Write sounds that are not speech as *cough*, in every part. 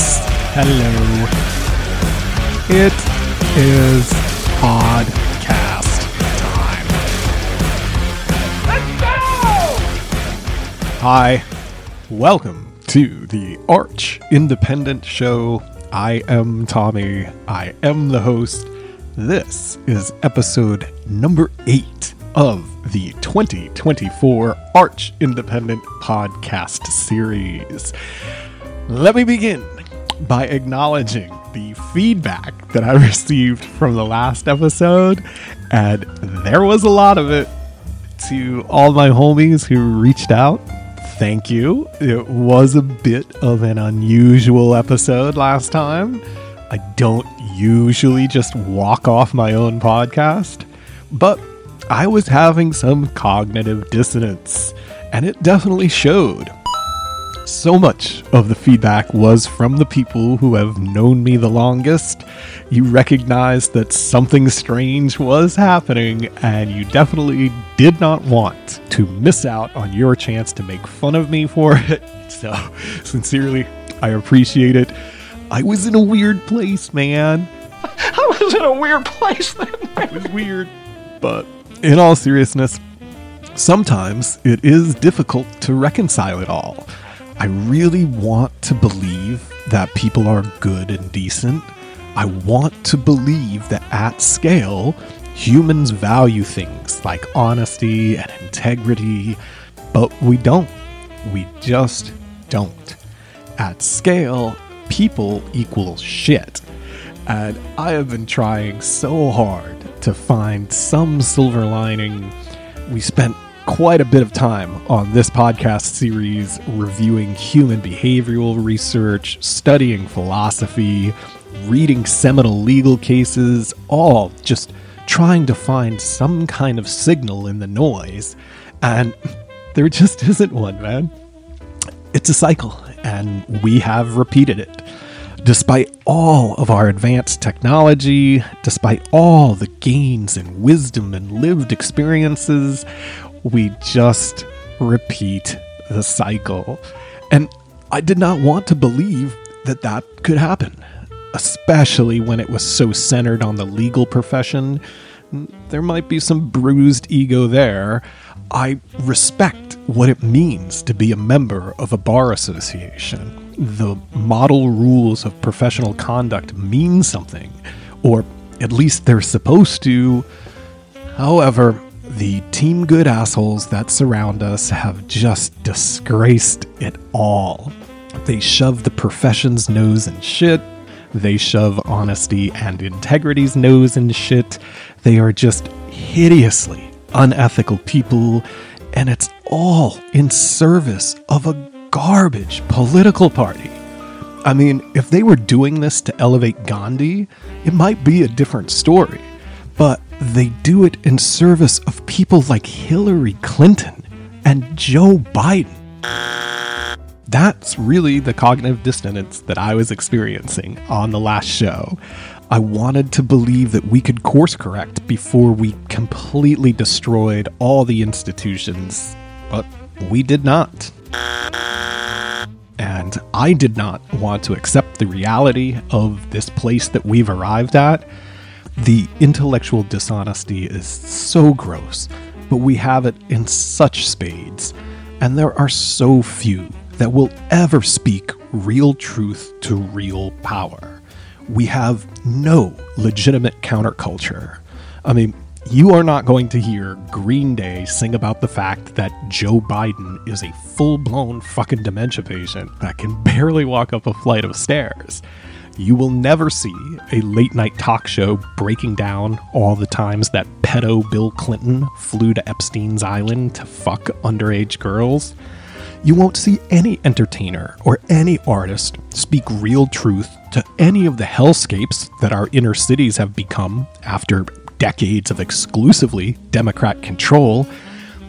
Yes, hello. It is podcast time. Let's go! Hi, welcome to the Arch Independent Show. I am Tommy. I am the host. This is episode number eight of the 2024 Arch Independent Podcast Series. Let me begin by acknowledging the feedback that I *laughs* received from the last episode, and there was a lot of it. To all my homies who reached out, thank you. It was a bit of an unusual episode last time. I don't usually just walk off my own podcast, but I was having some cognitive dissonance, and it definitely showed. So much of the feedback was from the people who have known me the longest. You recognized that something strange was happening, and you definitely did not want to miss out on your chance to make fun of me for it. *laughs* So, sincerely, I appreciate it. I was in a weird place, man. *laughs* I was in a weird place then. It was weird. But in all seriousness, sometimes it is difficult to reconcile it all. I really want to believe that people are good and decent. I want to believe that at scale, humans value things like honesty and integrity, but we don't. We just don't. At scale, people equal shit. And I have been trying so hard to find some silver lining. We spent quite a bit of time on this podcast series reviewing human behavioral research, studying philosophy, reading seminal legal cases, all just trying to find some kind of signal in the noise. And *laughs* there just *laughs* isn't one, man. It's a cycle, and we have repeated it. Despite all of our advanced technology, despite all the gains in wisdom and lived experiences, we just repeat the cycle. And I did not want to believe that that could happen, especially when it was so centered on the legal profession. There might be some bruised ego there. I respect what it means to be a member of a bar association. The model rules of professional conduct mean something, or at least they're supposed to. However, the team good assholes that surround us have just disgraced it all. They shove the profession's nose in shit. They shove honesty and integrity's nose in shit. They are just hideously unethical people, and it's all in service of a garbage political party. I mean, if they were doing this to elevate Gandhi, it might be a different story. But they do it in service of people like Hillary Clinton and Joe Biden. That's really the cognitive dissonance that I was experiencing on the last show. I wanted to believe that we could course correct before we completely destroyed all the institutions, but we did not. And I did not want to accept the reality of this place that we've arrived at. The intellectual dishonesty is so gross, but we have it in such spades, and there are so few that will ever speak real truth to real power. We have no legitimate counterculture. I mean, you are not going to hear Green Day sing about the fact that Joe Biden is a full blown fucking dementia patient that can barely walk up a flight of stairs. You will never see a late night talk show breaking down all the times that pedo Bill Clinton flew to Epstein's Island to fuck underage girls. You won't see any entertainer or any artist speak real truth to any of the hellscapes that our inner cities have become after decades of exclusively Democrat control.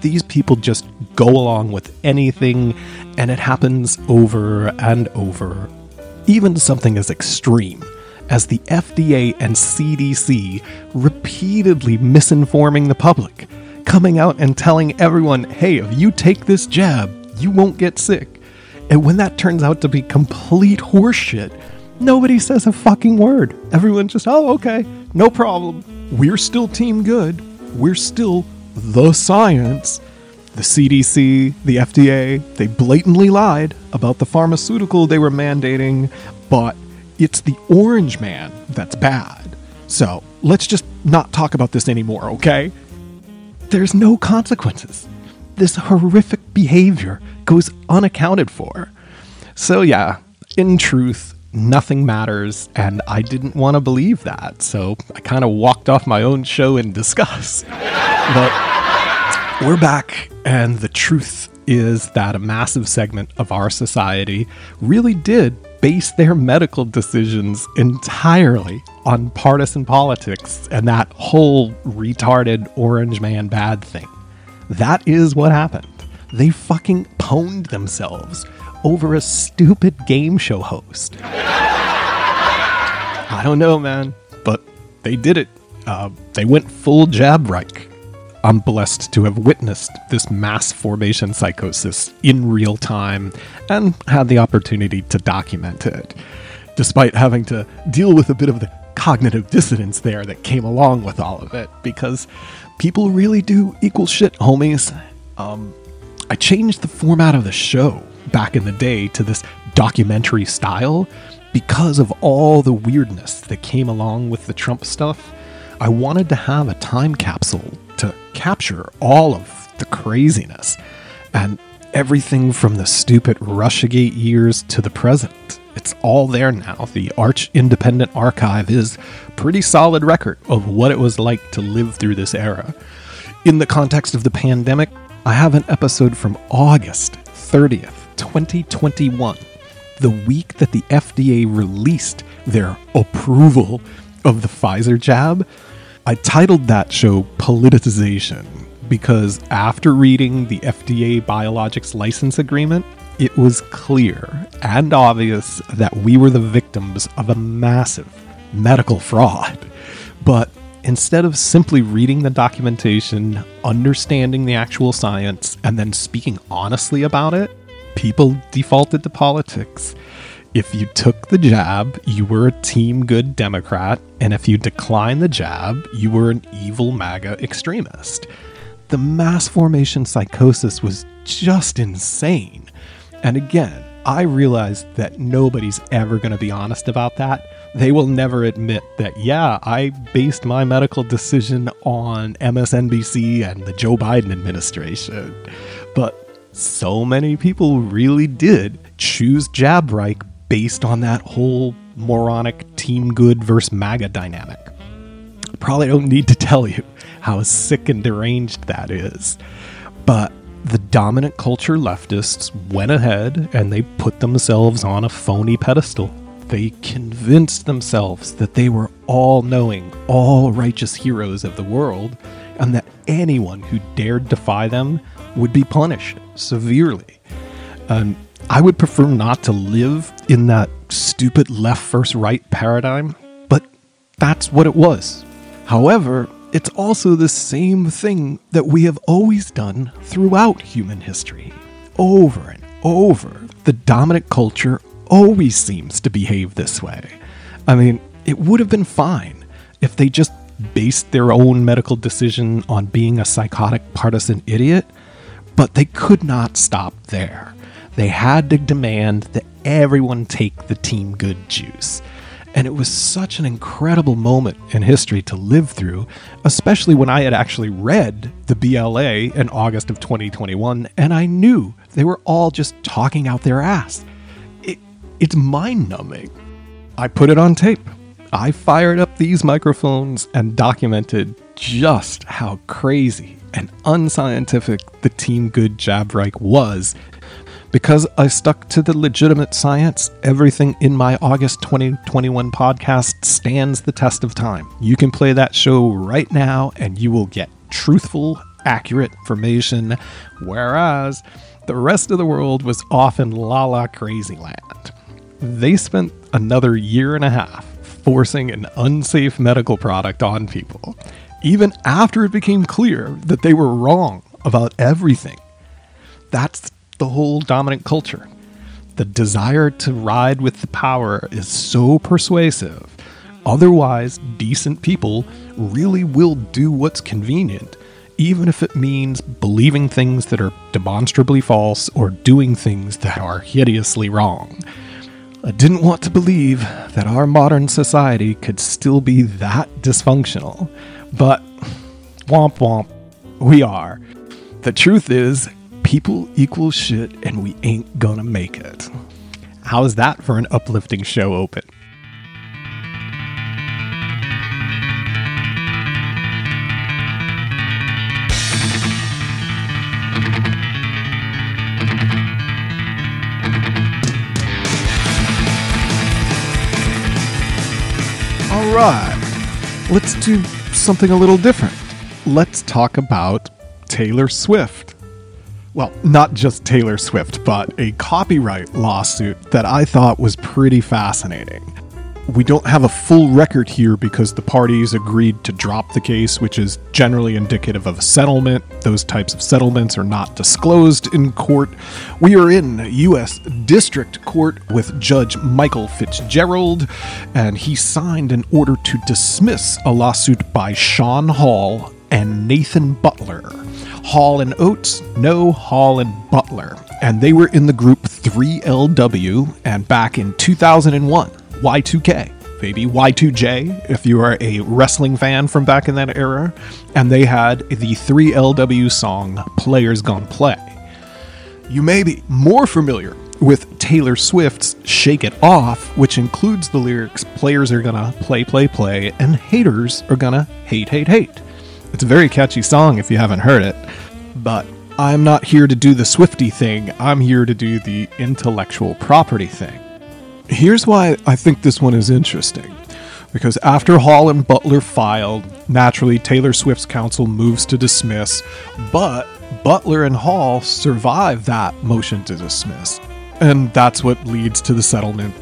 These people just go along with anything, and it happens over and over. Even something as extreme as the FDA and CDC repeatedly misinforming the public, coming out and telling everyone, hey, if you take this jab, you won't get sick. And when that turns out to be complete horseshit, nobody says a fucking word. Everyone's just, oh, okay, no problem. We're still team good. We're still the science. The CDC, the FDA, they blatantly lied about the pharmaceutical they were mandating, but it's the orange man that's bad. So let's just not talk about this anymore, okay? There's no consequences. This horrific behavior goes unaccounted for. So, yeah, in truth, nothing matters, and I didn't want to believe that, so I kind of walked off my own show in disgust. *laughs* but we're back, and the truth is that a massive segment of our society really did base their medical decisions entirely on partisan politics and that whole retarded orange man bad thing. That is what happened. They fucking pwned themselves over a stupid game show host. I don't know, man, but they did it. Uh, they went full jab Reich. I'm blessed to have witnessed this mass formation psychosis in real time and had the opportunity to document it, despite having to deal with a bit of the cognitive dissonance there that came along with all of it, because people really do equal shit, homies. Um, I changed the format of the show back in the day to this documentary style because of all the weirdness that came along with the Trump stuff. I wanted to have a time capsule capture all of the craziness and everything from the stupid Russiagate years to the present. It's all there now. The Arch Independent Archive is pretty solid record of what it was like to live through this era. In the context of the pandemic, I have an episode from August 30th, 2021, the week that the FDA released their approval of the Pfizer jab. I titled that show Politicization because after reading the FDA Biologics License Agreement, it was clear and obvious that we were the victims of a massive medical fraud. But instead of simply reading the documentation, understanding the actual science, and then speaking honestly about it, people defaulted to politics. If you took the jab, you were a team good Democrat, and if you declined the jab, you were an evil MAGA extremist. The mass formation psychosis was just insane. And again, I realized that nobody's ever going to be honest about that. They will never admit that, yeah, I based my medical decision on MSNBC and the Joe Biden administration. But so many people really did choose Jab Reich based on that whole moronic team good versus MAGA dynamic. Probably don't need to tell you how sick and deranged that is. But the dominant culture leftists went ahead and they put themselves on a phony pedestal. They convinced themselves that they were all knowing, all righteous heroes of the world, and that anyone who dared defy them would be punished severely. And I would prefer not to live in that stupid left first right paradigm, but that's what it was. However, it's also the same thing that we have always done throughout human history. Over and over, the dominant culture always seems to behave this way. I mean, it would have been fine if they just based their own medical decision on being a psychotic partisan idiot, but they could not stop there. They had to demand that everyone take the team good juice. And it was such an incredible moment in history to live through, especially when I had actually read the BLA in August of 2021 and I knew they were all just talking out their ass. It, it's mind numbing. I put it on tape. I fired up these microphones and documented just how crazy and unscientific the Team Good Jab was because I stuck to the legitimate science, everything in my August 2021 podcast stands the test of time. You can play that show right now and you will get truthful, accurate information, whereas the rest of the world was off in la la crazy land. They spent another year and a half forcing an unsafe medical product on people, even after it became clear that they were wrong about everything. That's the whole dominant culture. the desire to ride with the power is so persuasive. Otherwise, decent people really will do what's convenient, even if it means believing things that are demonstrably false or doing things that are hideously wrong. I didn't want to believe that our modern society could still be that dysfunctional, but womp womp, we are. The truth is, people equal shit and we ain't gonna make it. How's that for an uplifting show open? All right, let's do something a little different. Let's talk about Taylor Swift. Well, not just Taylor Swift, but a copyright lawsuit that I thought was pretty fascinating. We don't have a full record here because the parties agreed to drop the case, which is generally indicative of a settlement. Those types of settlements are not disclosed in court. We are in U.S. District Court with Judge Michael Fitzgerald, and he signed an order to dismiss a lawsuit by Sean Hall and Nathan Butler. Hall and Oates, no Hall and Butler. And they were in the group 3LW, and back in 2001, Y2K, maybe Y2J, if you are a wrestling fan from back in that era, and they had the 3LW song Players Gone Play. You may be more familiar with Taylor Swift's Shake It Off, which includes the lyrics Players are gonna play, play, play, and haters are gonna hate, hate, hate. It's a very catchy song if you haven't heard it, but I'm not here to do the Swifty thing, I'm here to do the intellectual property thing. Here's why I think this one is interesting. Because after Hall and Butler filed, naturally Taylor Swift's counsel moves to dismiss, but Butler and Hall survive that motion to dismiss. And that's what leads to the settlement.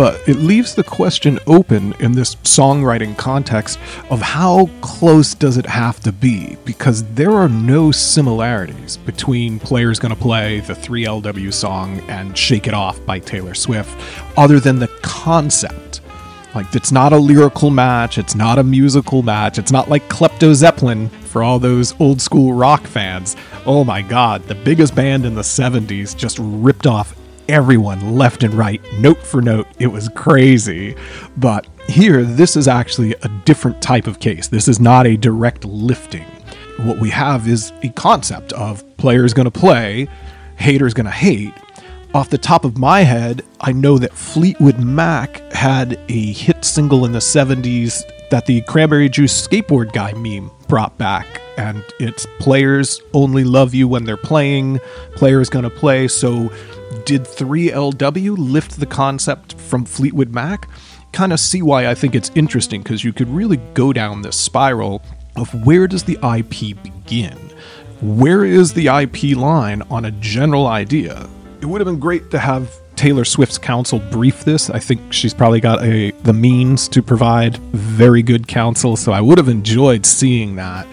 But it leaves the question open in this songwriting context of how close does it have to be? Because there are no similarities between Players Gonna Play, the 3LW song, and Shake It Off by Taylor Swift, other than the concept. Like, it's not a lyrical match, it's not a musical match, it's not like Klepto Zeppelin for all those old school rock fans. Oh my god, the biggest band in the 70s just ripped off everyone left and right, note for note. It was crazy. But here, this is actually a different type of case. This is not a direct lifting. What we have is a concept of players going to play, haters going to hate. Off the top of my head, I know that Fleetwood Mac had a hit single in the 70s that the Cranberry Juice skateboard guy meme brought back. And it's players only love you when they're playing, players gonna play. So did 3LW lift the concept from Fleetwood Mac? Kind of see why I think it's interesting because you could really go down this spiral of where does the IP begin? Where is the IP line on a general idea? It would have been great to have Taylor Swift's counsel brief this. I think she's probably got a the means to provide very good counsel, so I would have enjoyed seeing that.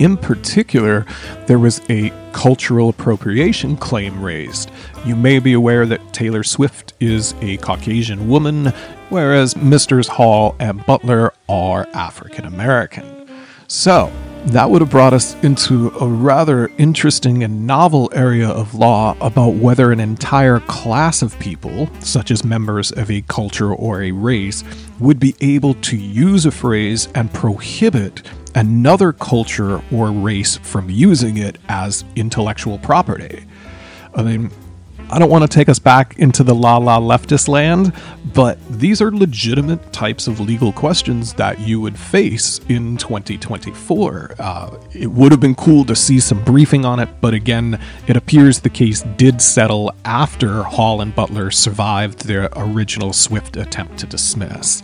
In particular, there was a cultural appropriation claim raised. You may be aware that Taylor Swift is a Caucasian woman, whereas Misters Hall and Butler are African American. So, that would have brought us into a rather interesting and novel area of law about whether an entire class of people, such as members of a culture or a race, would be able to use a phrase and prohibit another culture or race from using it as intellectual property. I mean, I don't want to take us back into the la la leftist land, but these are legitimate types of legal questions that you would face in 2024. Uh, it would have been cool to see some briefing on it, but again, it appears the case did settle after Hall and Butler survived their original Swift attempt to dismiss.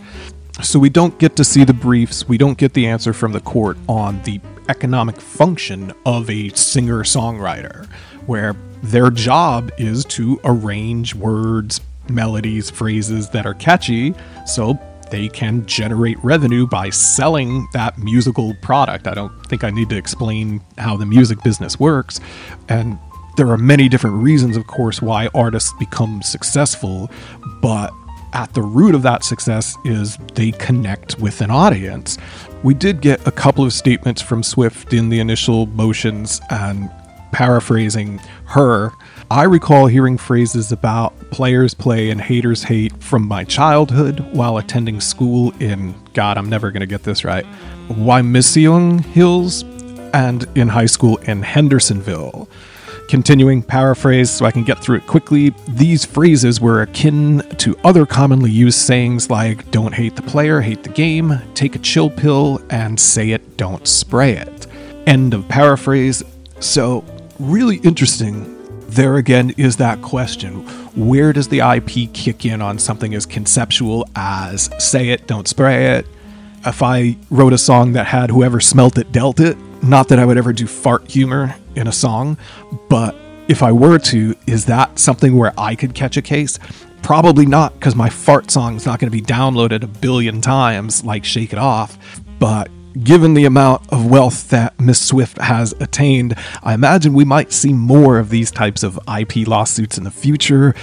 So we don't get to see the briefs, we don't get the answer from the court on the economic function of a singer songwriter, where their job is to arrange words, melodies, phrases that are catchy so they can generate revenue by selling that musical product. I don't think I need to explain how the music business works. And there are many different reasons, of course, why artists become successful, but at the root of that success is they connect with an audience. We did get a couple of statements from Swift in the initial motions, and paraphrasing her, I recall hearing phrases about players play and haters hate from my childhood while attending school in, God, I'm never going to get this right, Wyomissing Hills, and in high school in Hendersonville. Continuing paraphrase so I can get through it quickly, these phrases were akin to other commonly used sayings like don't hate the player, hate the game, take a chill pill, and say it, don't spray it. End of paraphrase. So, really interesting. There again is that question where does the IP kick in on something as conceptual as say it, don't spray it? If I wrote a song that had whoever smelt it dealt it, not that I would ever do fart humor in a song, but if I were to, is that something where I could catch a case? Probably not, because my fart song is not going to be downloaded a billion times like Shake It Off. But given the amount of wealth that Miss Swift has attained, I imagine we might see more of these types of IP lawsuits in the future.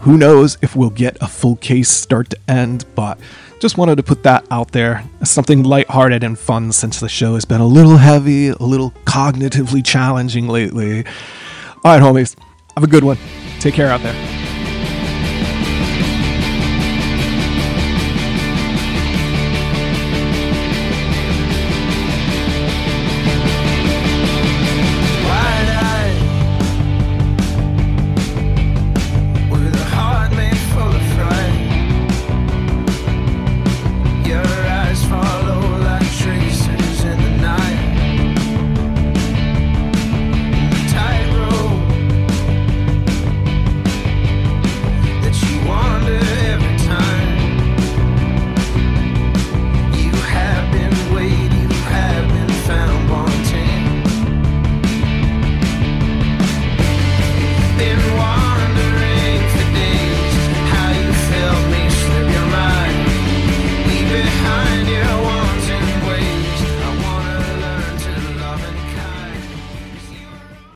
Who knows if we'll get a full case start to end, but just wanted to put that out there something lighthearted and fun since the show has been a little heavy, a little cognitively challenging lately. All right, homies, have a good one. Take care out there.